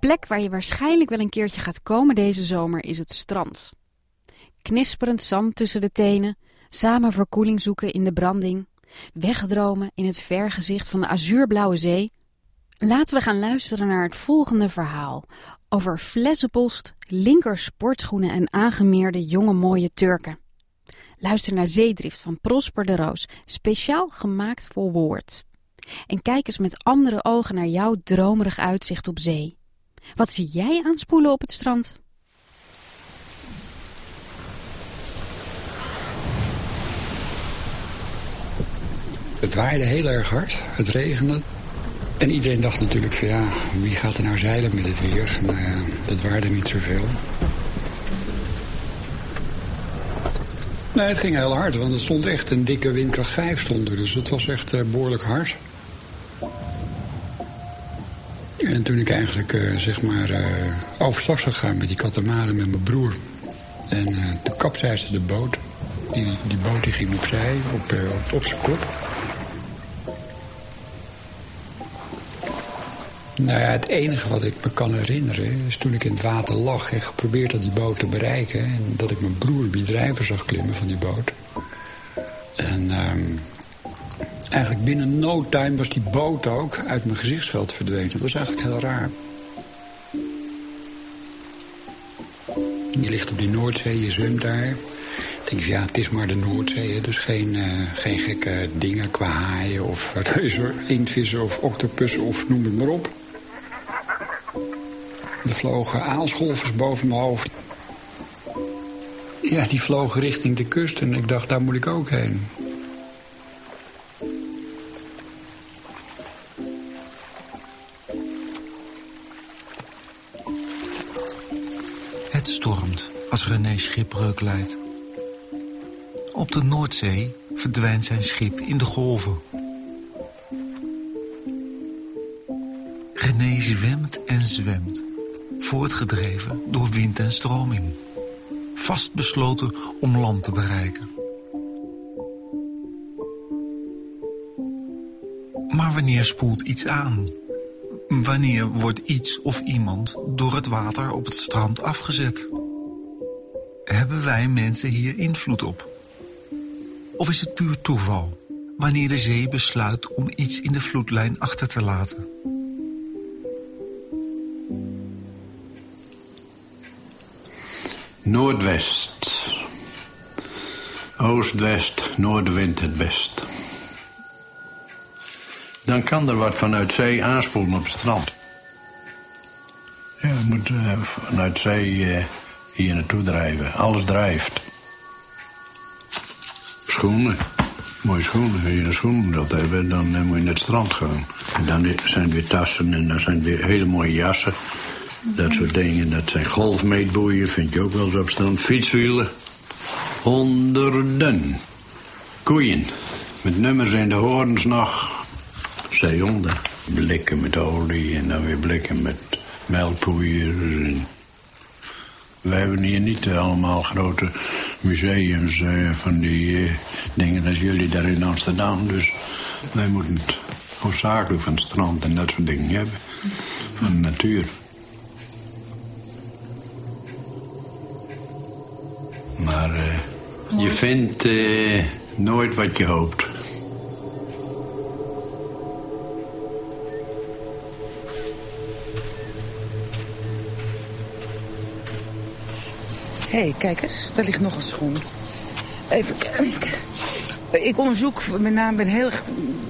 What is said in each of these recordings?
plek waar je waarschijnlijk wel een keertje gaat komen deze zomer is het strand. Knisperend zand tussen de tenen, samen verkoeling zoeken in de branding, wegdromen in het vergezicht van de azuurblauwe zee. Laten we gaan luisteren naar het volgende verhaal over flessenpost, linker sportschoenen en aangemeerde jonge mooie Turken. Luister naar Zeedrift van Prosper de Roos, speciaal gemaakt voor woord. En kijk eens met andere ogen naar jouw dromerig uitzicht op zee. Wat zie jij aanspoelen op het strand? Het waaide heel erg hard, het regende. En iedereen dacht natuurlijk van ja, wie gaat er nou zeilen met het weer? Nou ja, dat waarde niet zoveel. Nee, het ging heel hard, want het stond echt een dikke windkracht 5 stond er. Dus het was echt uh, behoorlijk hard. Toen ik eigenlijk uh, zeg maar uh, overstag zou gaan met die katamaran met mijn broer. En uh, toen kapseisde de boot. Die, die boot die ging opzij, op, op, op zijn kop. Nou ja, het enige wat ik me kan herinneren is toen ik in het water lag en geprobeerd had die boot te bereiken. En dat ik mijn broer die drijver zag klimmen van die boot. En um, eigenlijk binnen no time was die boot ook uit mijn gezichtsveld verdwenen. Dat was eigenlijk heel raar. Je ligt op die Noordzee, je zwemt daar. Dan denk ja, het is maar de Noordzee. Dus geen, uh, geen gekke dingen qua haaien of reuzen, inktvissen of octopussen of noem het maar op. Er vlogen aalscholvers boven mijn hoofd. Ja, die vlogen richting de kust en ik dacht, daar moet ik ook heen. René schipbreuk leidt. Op de Noordzee verdwijnt zijn schip in de golven. René zwemt en zwemt voortgedreven door wind en stroming. Vastbesloten om land te bereiken. Maar wanneer spoelt iets aan? Wanneer wordt iets of iemand door het water op het strand afgezet? Hebben wij mensen hier invloed op? Of is het puur toeval wanneer de zee besluit om iets in de vloedlijn achter te laten? Noordwest. Oost-west, noordenwind het best. Dan kan er wat vanuit zee aanspoelen op het strand. Ja, moet uh, vanuit zee uh, hier naartoe drijven. Alles drijft. Schoenen. Mooie schoenen. Wil je een schoenen wilt hebben, dan uh, moet je naar het strand gaan. En dan zijn weer tassen en dan zijn weer hele mooie jassen. Dat soort dingen. Dat zijn golfmeetboeien, vind je ook wel eens op strand. Fietswielen. Honderden. Koeien. Met nummers in de horens nog. Zeehonden. Blikken met olie en dan weer blikken met melkpoeiers. Wij hebben hier niet allemaal grote museums uh, van die uh, dingen als jullie daar in Amsterdam. Dus wij moeten het hoofdzakelijk van het strand en dat soort dingen hebben. Van de natuur. Maar uh, je vindt uh, nooit wat je hoopt. Hey, kijk eens, daar ligt nog een schoen. Even kijken. Ik onderzoek, met name ben heel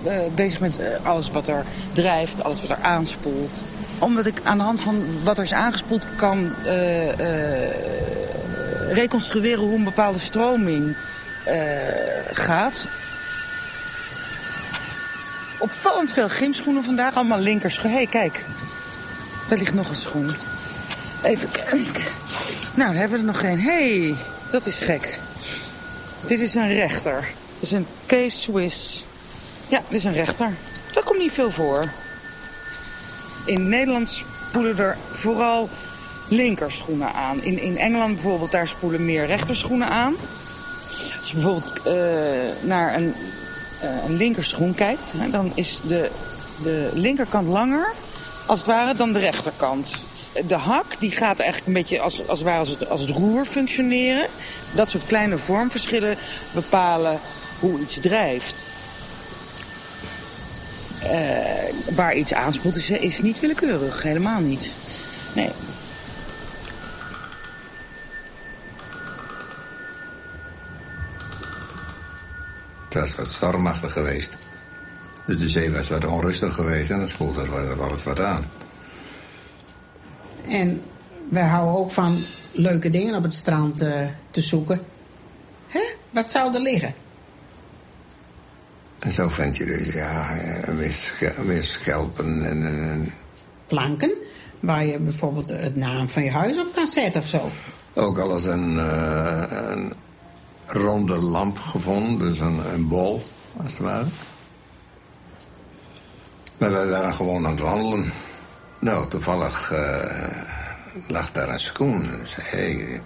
uh, bezig met alles wat er drijft, alles wat er aanspoelt. Omdat ik aan de hand van wat er is aangespoeld kan reconstrueren hoe een bepaalde stroming gaat. Opvallend veel gymschoenen vandaag, allemaal linkers. Hé, hey, kijk. Daar ligt nog een schoen. Even kijken. Nou, daar hebben we er nog geen. Hey, dat is gek. Dit is een rechter. Dit is een K-Swiss. Ja, dit is een rechter. Dat komt niet veel voor. In Nederland spoelen er vooral linkerschoenen aan. In, in Engeland bijvoorbeeld, daar spoelen meer rechterschoenen aan. Als je bijvoorbeeld uh, naar een, uh, een linkerschoen kijkt... Hè, dan is de, de linkerkant langer, als het ware, dan de rechterkant. De hak die gaat eigenlijk een beetje als, als, ware als, het, als het roer functioneren. Dat soort kleine vormverschillen bepalen hoe iets drijft. Uh, waar iets aanspoelt is, is niet willekeurig, helemaal niet. Nee. Het was wat stormachtig geweest. Dus de zee was wat onrustig geweest en dat spoelde er wel eens wat aan. En wij houden ook van leuke dingen op het strand uh, te zoeken. Hè? Wat zou er liggen? En zo vind je dus, ja, weer schelpen en, en... Planken? Waar je bijvoorbeeld het naam van je huis op kan zetten of zo. Ook al eens een, uh, een ronde lamp gevonden, dus een, een bol, als het ware. Maar wij waren gewoon aan het wandelen. Nou, toevallig uh, lag daar een schoen. En zei, hé, hey,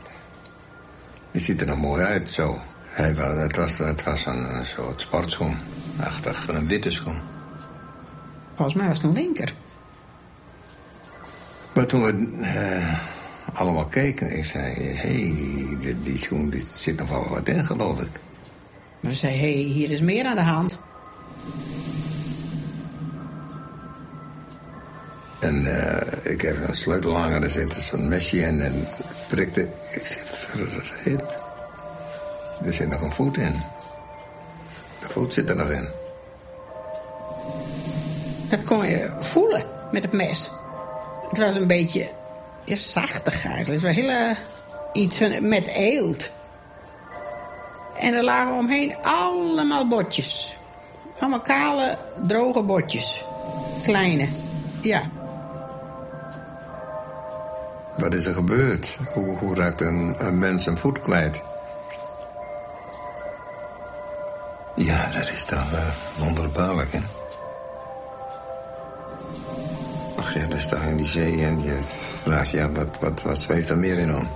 die ziet er nog mooi uit, zo. Hij, het, was, het was een, een soort sportschoen. Achtig, een witte schoen. Volgens mij was het een linker. Maar toen we uh, allemaal keken, ik zei... hé, hey, die, die, schoen die zit nog wel wat in, geloof ik. We zeiden, hé, hey, hier is meer aan de hand. En uh, ik heb een sleutelhanger, er zit zo'n mesje in en prikte. Ik zeg, verreed. Er zit nog een voet in. De voet zit er nog in. Dat kon je voelen met het mes. Het was een beetje ja, zachtig eigenlijk. Het was heel iets van, met eelt. En er lagen omheen allemaal botjes. Allemaal kale, droge botjes. Kleine, ja. Wat is er gebeurd? Hoe, hoe raakt een, een mens een voet kwijt? Ja, dat is toch uh, wonderbaarlijk, hè? Ach ja, dan sta je in die zee en je vraagt ja, wat, wat, wat zweeft er meer in om?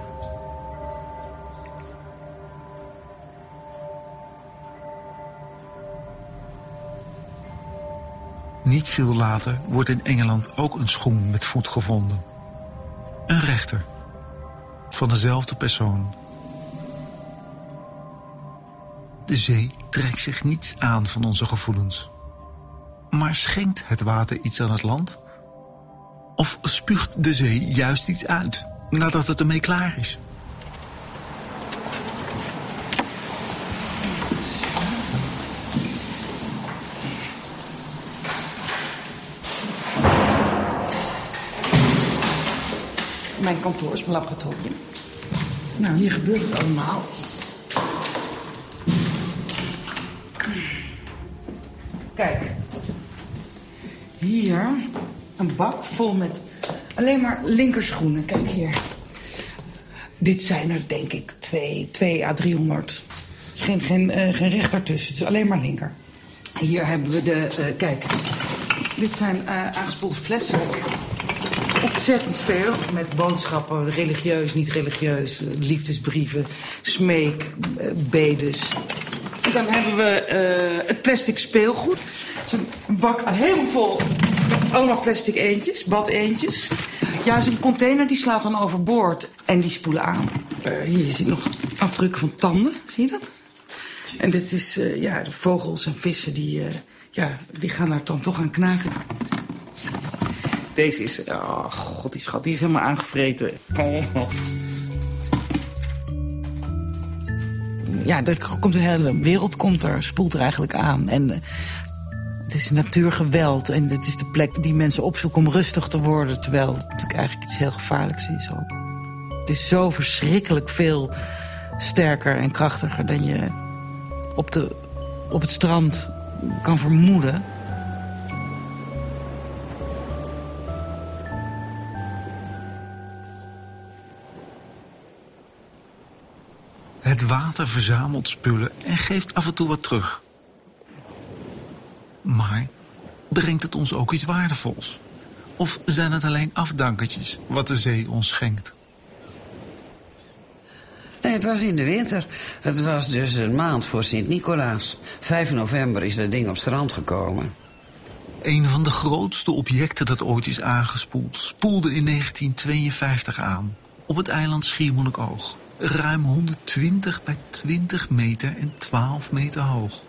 Niet veel later wordt in Engeland ook een schoen met voet gevonden. Een rechter. Van dezelfde persoon. De zee trekt zich niets aan van onze gevoelens. Maar schenkt het water iets aan het land? Of spuugt de zee juist iets uit nadat het ermee klaar is? Mijn kantoor is mijn laboratorium. Nou, hier gebeurt het allemaal. Kijk. Hier een bak vol met alleen maar linkerschoenen. Kijk hier. Dit zijn er denk ik 2, 2 à 300. Er is geen, geen, uh, geen rechter tussen. Het is alleen maar linker. Hier hebben we de... Uh, kijk. Dit zijn uh, aangespoelde flessen ontzettend veel. Met boodschappen, religieus, niet religieus, liefdesbrieven, smeek, uh, bedes. Dan hebben we uh, het plastic speelgoed. Het is een bak helemaal vol allemaal plastic eentjes, badeentjes. Ja, zo'n container die slaat dan overboord en die spoelen aan. Uh, hier je nog afdrukken van tanden, zie je dat? En dit is, ja, de vogels en vissen die, ja, die gaan daar dan toch aan knagen. Deze is... Oh, god, die schat, die is helemaal aangevreten. Ja, er komt de hele wereld komt er, spoelt er eigenlijk aan. En eh, het is natuurgeweld. En het is de plek die mensen opzoeken om rustig te worden. Terwijl het natuurlijk eigenlijk iets heel gevaarlijks is ook. Het is zo verschrikkelijk veel sterker en krachtiger dan je op, de, op het strand kan vermoeden. Het water verzamelt spullen en geeft af en toe wat terug. Maar brengt het ons ook iets waardevols? Of zijn het alleen afdankertjes wat de zee ons schenkt? Nee, het was in de winter. Het was dus een maand voor Sint-Nicolaas. 5 november is dat ding op strand gekomen. Een van de grootste objecten dat ooit is aangespoeld... spoelde in 1952 aan. Op het eiland Schiermonnikoog. Ruim 120 bij 20 meter en 12 meter hoog.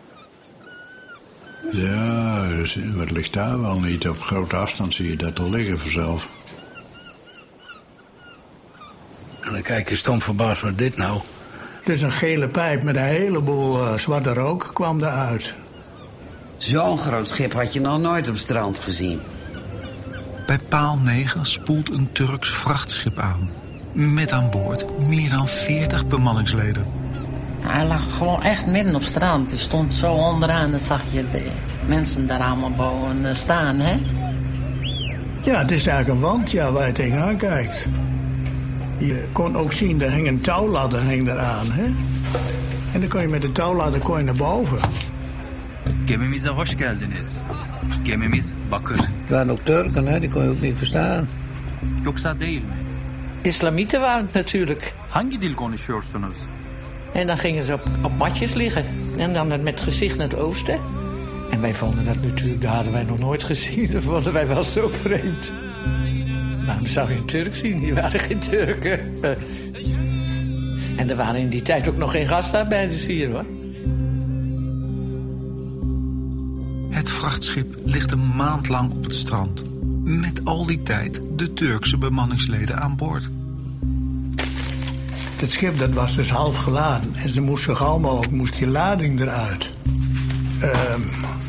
Ja, dus wat ligt daar wel niet? Op grote afstand zie je dat al liggen vanzelf. En dan kijk je stom verbaasd, wat dit nou? Dus een gele pijp met een heleboel uh, zwarte rook kwam eruit. Zo'n groot schip had je nog nooit op strand gezien. Bij paal 9 spoelt een Turks vrachtschip aan. Met aan boord meer dan 40 bemanningsleden. Hij lag gewoon echt midden op het strand. Hij stond zo onderaan, dat zag je de mensen daar allemaal boven staan, hè? Ja, het is eigenlijk een wand ja, waar je tegenaan kijkt. Je kon ook zien, er hing een touwladder hing eraan, hè? En dan kon je met de touwladder kon je naar boven. Gemimize hoş geldiniz. Gemimiz bakır. waren ook Turken, hè? die kon je ook niet verstaan. Yoksa değil mi? Islamieten waren het natuurlijk. Hangi dil konuşuyorsunuz? En dan gingen ze op, op matjes liggen. En dan met het gezicht naar het oosten. En wij vonden dat natuurlijk, dat hadden wij nog nooit gezien. Dat vonden wij wel zo vreemd. Waarom zou je een Turk zien? Die waren geen Turken. En er waren in die tijd ook nog geen gastarbeiders hier, hoor. Het vrachtschip ligt een maand lang op het strand. Met al die tijd de Turkse bemanningsleden aan boord. Het schip dat was dus half geladen. En ze moest zo gauw mogelijk moest die lading eruit. Ehm,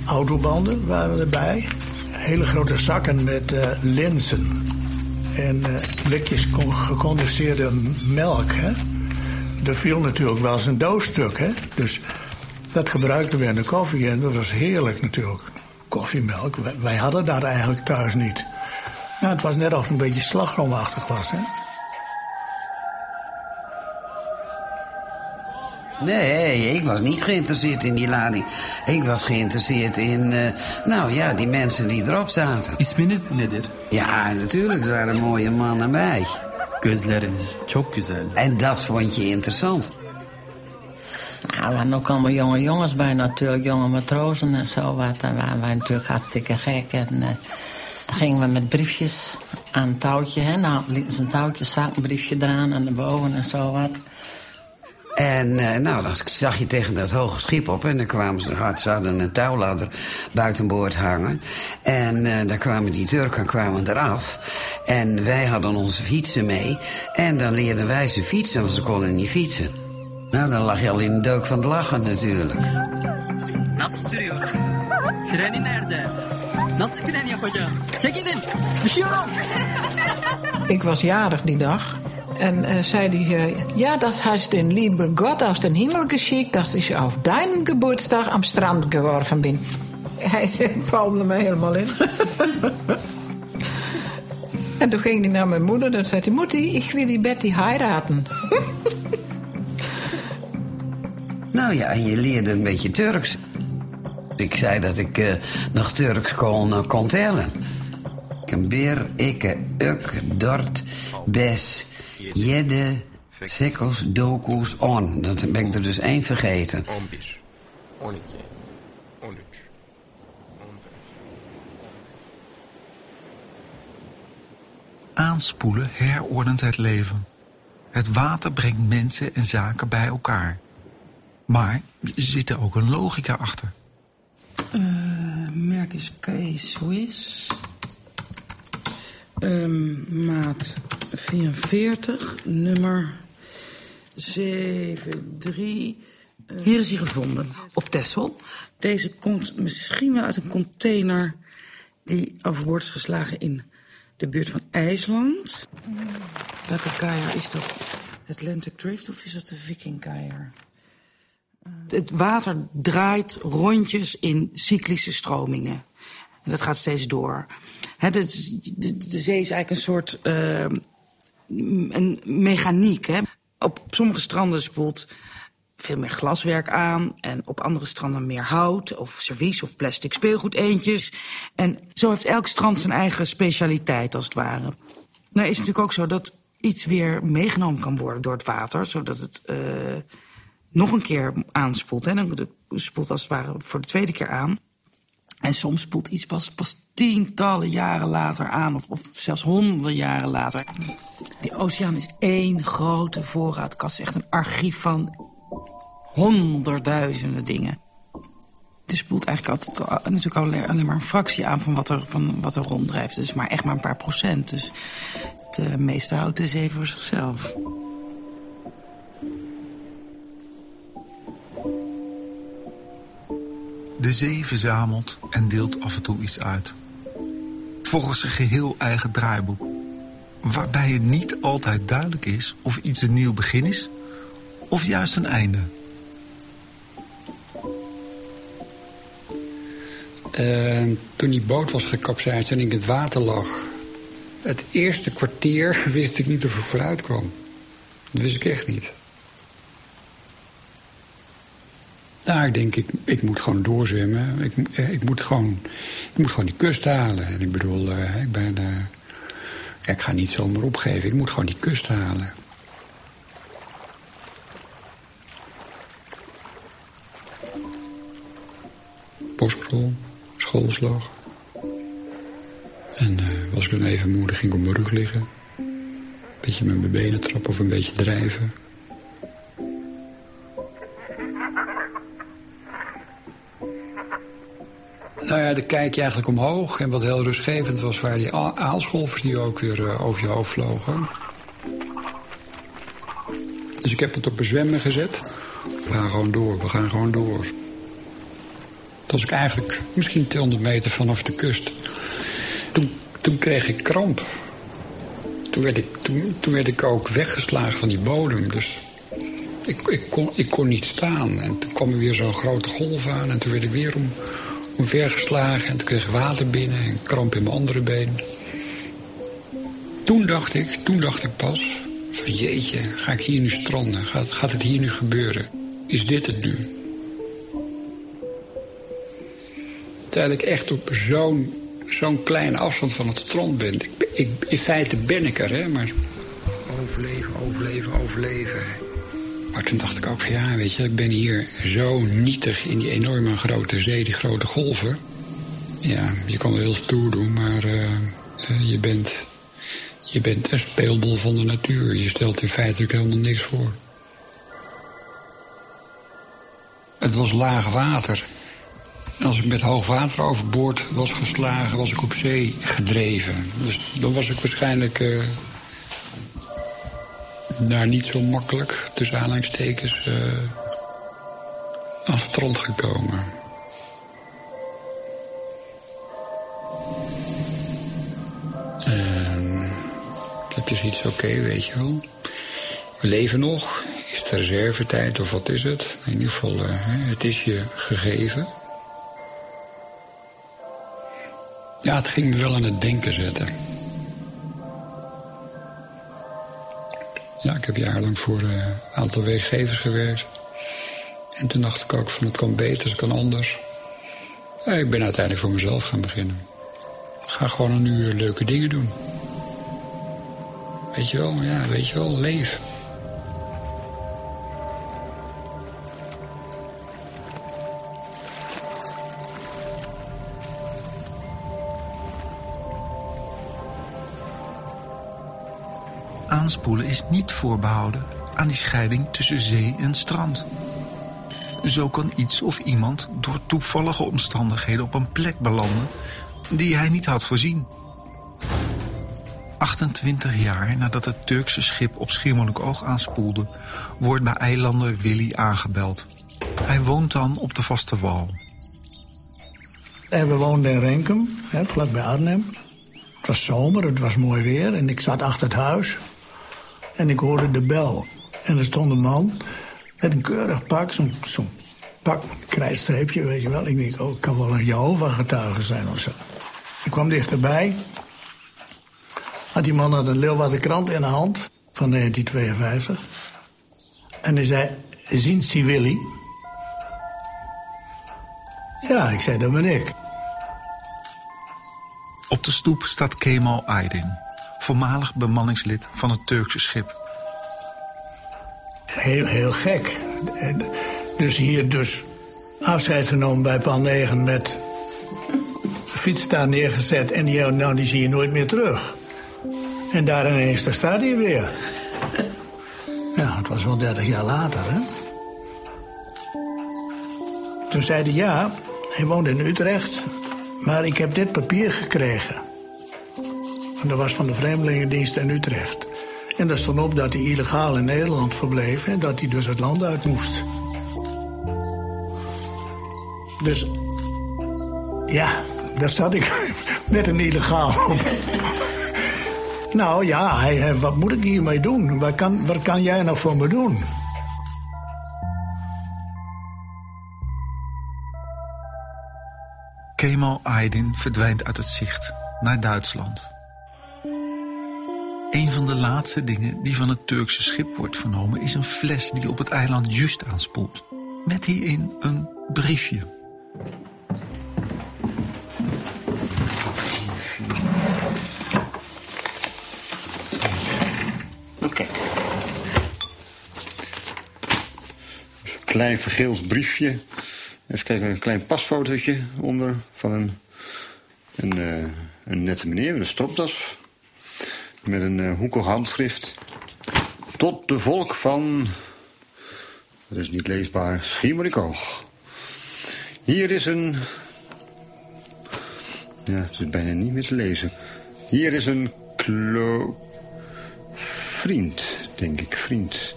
autobanden waren erbij. Hele grote zakken met uh, linzen. En uh, blikjes gecondenseerde melk. Hè? Er viel natuurlijk wel eens een doosstuk. Hè? Dus dat gebruikten we in de koffie. En dat was heerlijk natuurlijk. Koffiemelk. Wij hadden dat eigenlijk thuis niet. Nou, het was net of het een beetje slagroomachtig was. Hè? Nee, ik was niet geïnteresseerd in die lading. Ik was geïnteresseerd in, uh, nou ja, die mensen die erop zaten. İsminiz nedir? Ja, natuurlijk, er waren mooie mannen bij. Gözleriniz çok güzel. En dat vond je interessant. Nou, er waren ook allemaal jonge jongens bij natuurlijk, jonge matrozen en zo. Wat. Daar waren wij natuurlijk hartstikke gek. En uh, dan gingen we met briefjes aan een touwtje. Hè? Nou, lieten ze een touwtje, zak, een briefje eraan en naar boven en zo wat. En uh, nou, dan zag je tegen dat hoge schip op... en dan kwamen ze hard, ze hadden een touwladder buitenboord hangen. En uh, dan kwamen die Turken kwamen eraf. En wij hadden onze fietsen mee. En dan leerden wij ze fietsen, want ze konden niet fietsen. Nou, dan lag je al in de deuk van het lachen natuurlijk. Nasıl sürüyor? Freni nerede? Nasıl fren yapacağım? Çekilin! Düşüyorum! Ik was jarig die dag. En äh, zei hij, ja, das heißt den liebe Gott aus dem Himmel geschickt, dass ich auf deinem Geburtstag am Strand geworfen bin. Hij palmde me helemaal in. en toen ging hij naar mijn moeder en zei hij, Mutti, ik wil die Betty heiraten. nou ja, en je leerde een beetje Turks. Ik zei dat ik uh, nog Turks kon, uh, kon tellen. Kambir, ikke, uk, dort, bes, jedde, sekkels, dokus, on. Dan ben ik er dus één vergeten. 11, 12, 13, Aanspoelen herordent het leven. Het water brengt mensen en zaken bij elkaar. Maar er zit er ook een logica achter. Uh, merk is K-Swiss. Um, maat 44, nummer 73. Uh, Hier is hij gevonden, op Texel. Deze komt misschien wel uit een container die overboord is geslagen in de buurt van IJsland. Welke kaier is dat? Atlantic Drift of is dat de Viking kaier? Het water draait rondjes in cyclische stromingen. En dat gaat steeds door. De, de, zee is eigenlijk een soort uh, een mechaniek. Hè. Op sommige stranden spoelt veel meer glaswerk aan. En op andere stranden meer hout of servies of plastic speelgoed eentjes. En zo heeft elk strand zijn eigen specialiteit als het ware. Nou is het natuurlijk ook zo dat iets weer meegenomen kan worden door het water. Zodat het uh, nog een keer aanspoelt. En dan spoelt als het ware voor de tweede keer aan. En soms spoelt iets pas, pas tientallen jaren later aan, of, of zelfs honderden jaren later. Die oceaan is één grote voorraadkast, echt een archief van honderdduizenden dingen. Dus spoelt eigenlijk altijd natuurlijk alleen, maar een fractie aan van wat er, van wat er ronddrijft. Dus maar echt maar een paar procent. Dus het uh, meeste houdt de zee voor zichzelf. De zee verzamelt en deelt af en toe iets uit. Volgens een geheel eigen draaiboek. Waarbij het niet altijd duidelijk is of iets een nieuw begin is of juist een einde. Toen die boot was gekapseisd en ik in het water lag... het eerste kwartier wist ik niet of ik vooruit kwam. Dat wist ik echt niet. Ik denk, ik, ik moet gewoon doorzwemmen. Ik, ik, moet gewoon, ik moet gewoon die kust halen. En ik bedoel, uh, ik ben... Uh, ik ga niet zomaar opgeven. Ik moet gewoon die kust halen. Postkrol, schoolslag. En was ik dan even moe, ging ik op mijn rug liggen. Een beetje met mijn benen trappen of een beetje drijven. Nou ja, dan kijk je eigenlijk omhoog. En wat heel rustgevend was, waren die aalscholvers die ook weer uh, over je hoofd vlogen. Dus ik heb het op een zwemmen gezet. We gaan gewoon door, we gaan gewoon door. Toen was ik eigenlijk misschien 200 meter vanaf de kust. Toen, toen kreeg ik kramp. Toen werd, ik, toen, toen werd ik ook weggeslagen van die bodem. Dus ik, ik, kon, ik kon niet staan. En toen kwam er weer zo'n grote golf aan. En toen werd ik weer om omvergeslagen en toen kreeg ik water binnen en kramp in mijn andere been. Toen dacht ik, toen dacht ik pas van jeetje, ga ik hier nu stranden? Gaat, gaat het hier nu gebeuren? Is dit het nu? Terwijl ik echt op zo'n zo'n kleine afstand van het strand ben. Ik, ik, in feite ben ik er, hè, maar overleven, overleven, overleven. Maar toen dacht ik ook van ja, weet je, ik ben hier zo nietig in die enorme grote zee, die grote golven. Ja, je kan wel heel stoer doen, maar uh, je, bent, je bent een speelbol van de natuur. Je stelt in feite ook helemaal niks voor. Het was laag water. En als ik met hoog water overboord was geslagen, was ik op zee gedreven. Dus dan was ik waarschijnlijk... Uh, daar niet zo makkelijk, tussen aanhalingstekens, uh, aan strand gekomen. En ik heb je zoiets, oké, weet je wel. We leven nog. Is het reservetijd of wat is het? In ieder geval, uh, het is je gegeven. Ja, het ging me wel aan het denken zetten. Ja, ik heb jarenlang voor een aantal werkgevers gewerkt. En toen dacht ik ook van het kan beter, het kan anders. Ik ben uiteindelijk voor mezelf gaan beginnen. Ga gewoon een uur leuke dingen doen. Weet je wel, ja, weet je wel, leef. Aanspoelen is niet voorbehouden aan die scheiding tussen zee en strand. Zo kan iets of iemand door toevallige omstandigheden op een plek belanden die hij niet had voorzien. 28 jaar nadat het Turkse schip op Schiermonnikoog aanspoelde, wordt bij eilander Willy aangebeld. Hij woont dan op de vaste wal. En we woonden in Renkum, vlakbij Arnhem. Het was zomer, het was mooi weer en ik zat achter het huis. En ik hoorde de bel. En er stond een man met een keurig pak, zo'n zo pak weet je wel. Ik denk, oh, het kan wel een Jehovah-getuige zijn of zo. Ik kwam dichterbij. Had die man had een Leeuwarden krant in de hand van 1952. En hij zei, zien Sie Willy? Ja, ik zei, dat ben ik. Op de stoep staat Kemal Aydin, voormalig bemanningslid van het Turkse schip. Heel, heel gek. Dus hier dus afscheid genomen bij Pan 9 met fiets daar neergezet en die, nou, die zie je nooit meer terug. En daar ineens, daar staat hij weer. Ja, het was wel 30 jaar later, hè? Toen zei hij ja, hij woonde in Utrecht, maar ik heb dit papier gekregen. En dat was van de Vreemdelingendienst in Utrecht. En daar stond op dat hij illegaal in Nederland verbleef en dat hij dus het land uit moest. Dus ja, daar zat ik met een illegaal. Nou ja, hij, wat moet ik hiermee doen? Wat kan, wat kan jij nou voor me doen? Kemal Aydin verdwijnt uit het zicht naar Duitsland. Een van de laatste dingen die van het Turkse schip wordt vernomen... is een fles die op het eiland Just aanspoelt. Met hierin een briefje. Een klein vergeeld briefje. Even kijken, een klein pasfotootje onder van een, een, uh, een nette meneer met een stropdas. Met een uh, hoekig handschrift. Tot de volk van... Dat is niet leesbaar. Schiermonnikoog. Hier is een... Ja, het is bijna niet meer te lezen. Hier is een klo... Vriend, denk ik, vriend.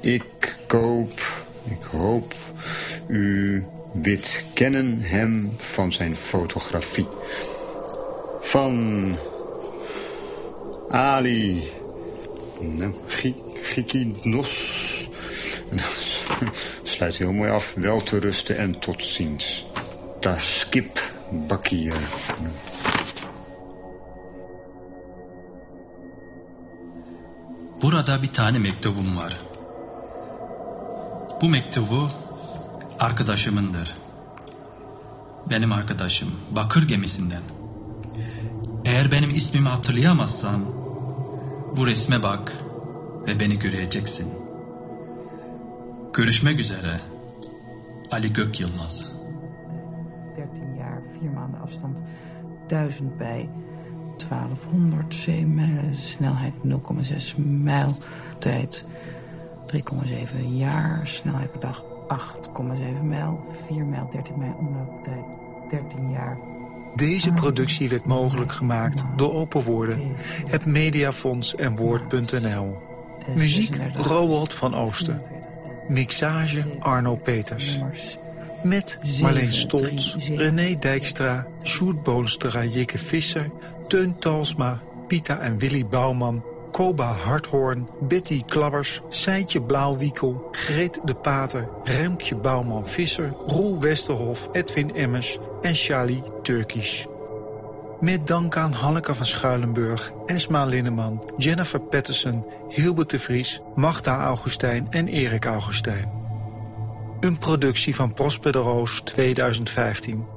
Ik koop... Ik hoop... U wit kennen hem van zijn fotografie. Van... Ali... Gikinos... Sluit heel mooi af. Wel te rusten en tot ziens. Daar skip Bakir. Burada bir tane mektubum var. Bu mektubu arkadaşımındır. Benim arkadaşım bakır gemisinden. Eğer benim ismimi hatırlayamazsan bu resme bak ve beni göreceksin. Görüşmek üzere. Ali Gök Yılmaz. 13 jaar, 4 maanden afstand, 1000 bij 1200 zeemijlen, snelheid 0,6 mijl, tijd 3,7 jaar, snelheid per dag 8,7 mijl, 4 mijl, 13 mijl, omlooptijd 13 jaar. Deze productie werd mogelijk gemaakt door Open Woorden, het Mediafonds en Woord.nl. Muziek Roald van Oosten. Mixage Arno Peters. Met Marleen Stolz, René Dijkstra, Sjoerd Boonstra, Jikke Visser... Teun Talsma, Pita en Willy Bouwman... Koba Harthoorn, Betty Klabbers, Seitje Blauwwiekel... Greet de Pater, Remkje Bouwman-Visser... Roel Westerhof, Edwin Emmers en Charlie Turkish. Met dank aan Hanneke van Schuilenburg, Esma Linneman, Jennifer Patterson, Hilbert de Vries, Magda Augustijn en Erik Augustijn. Een productie van Prosper de Roos 2015.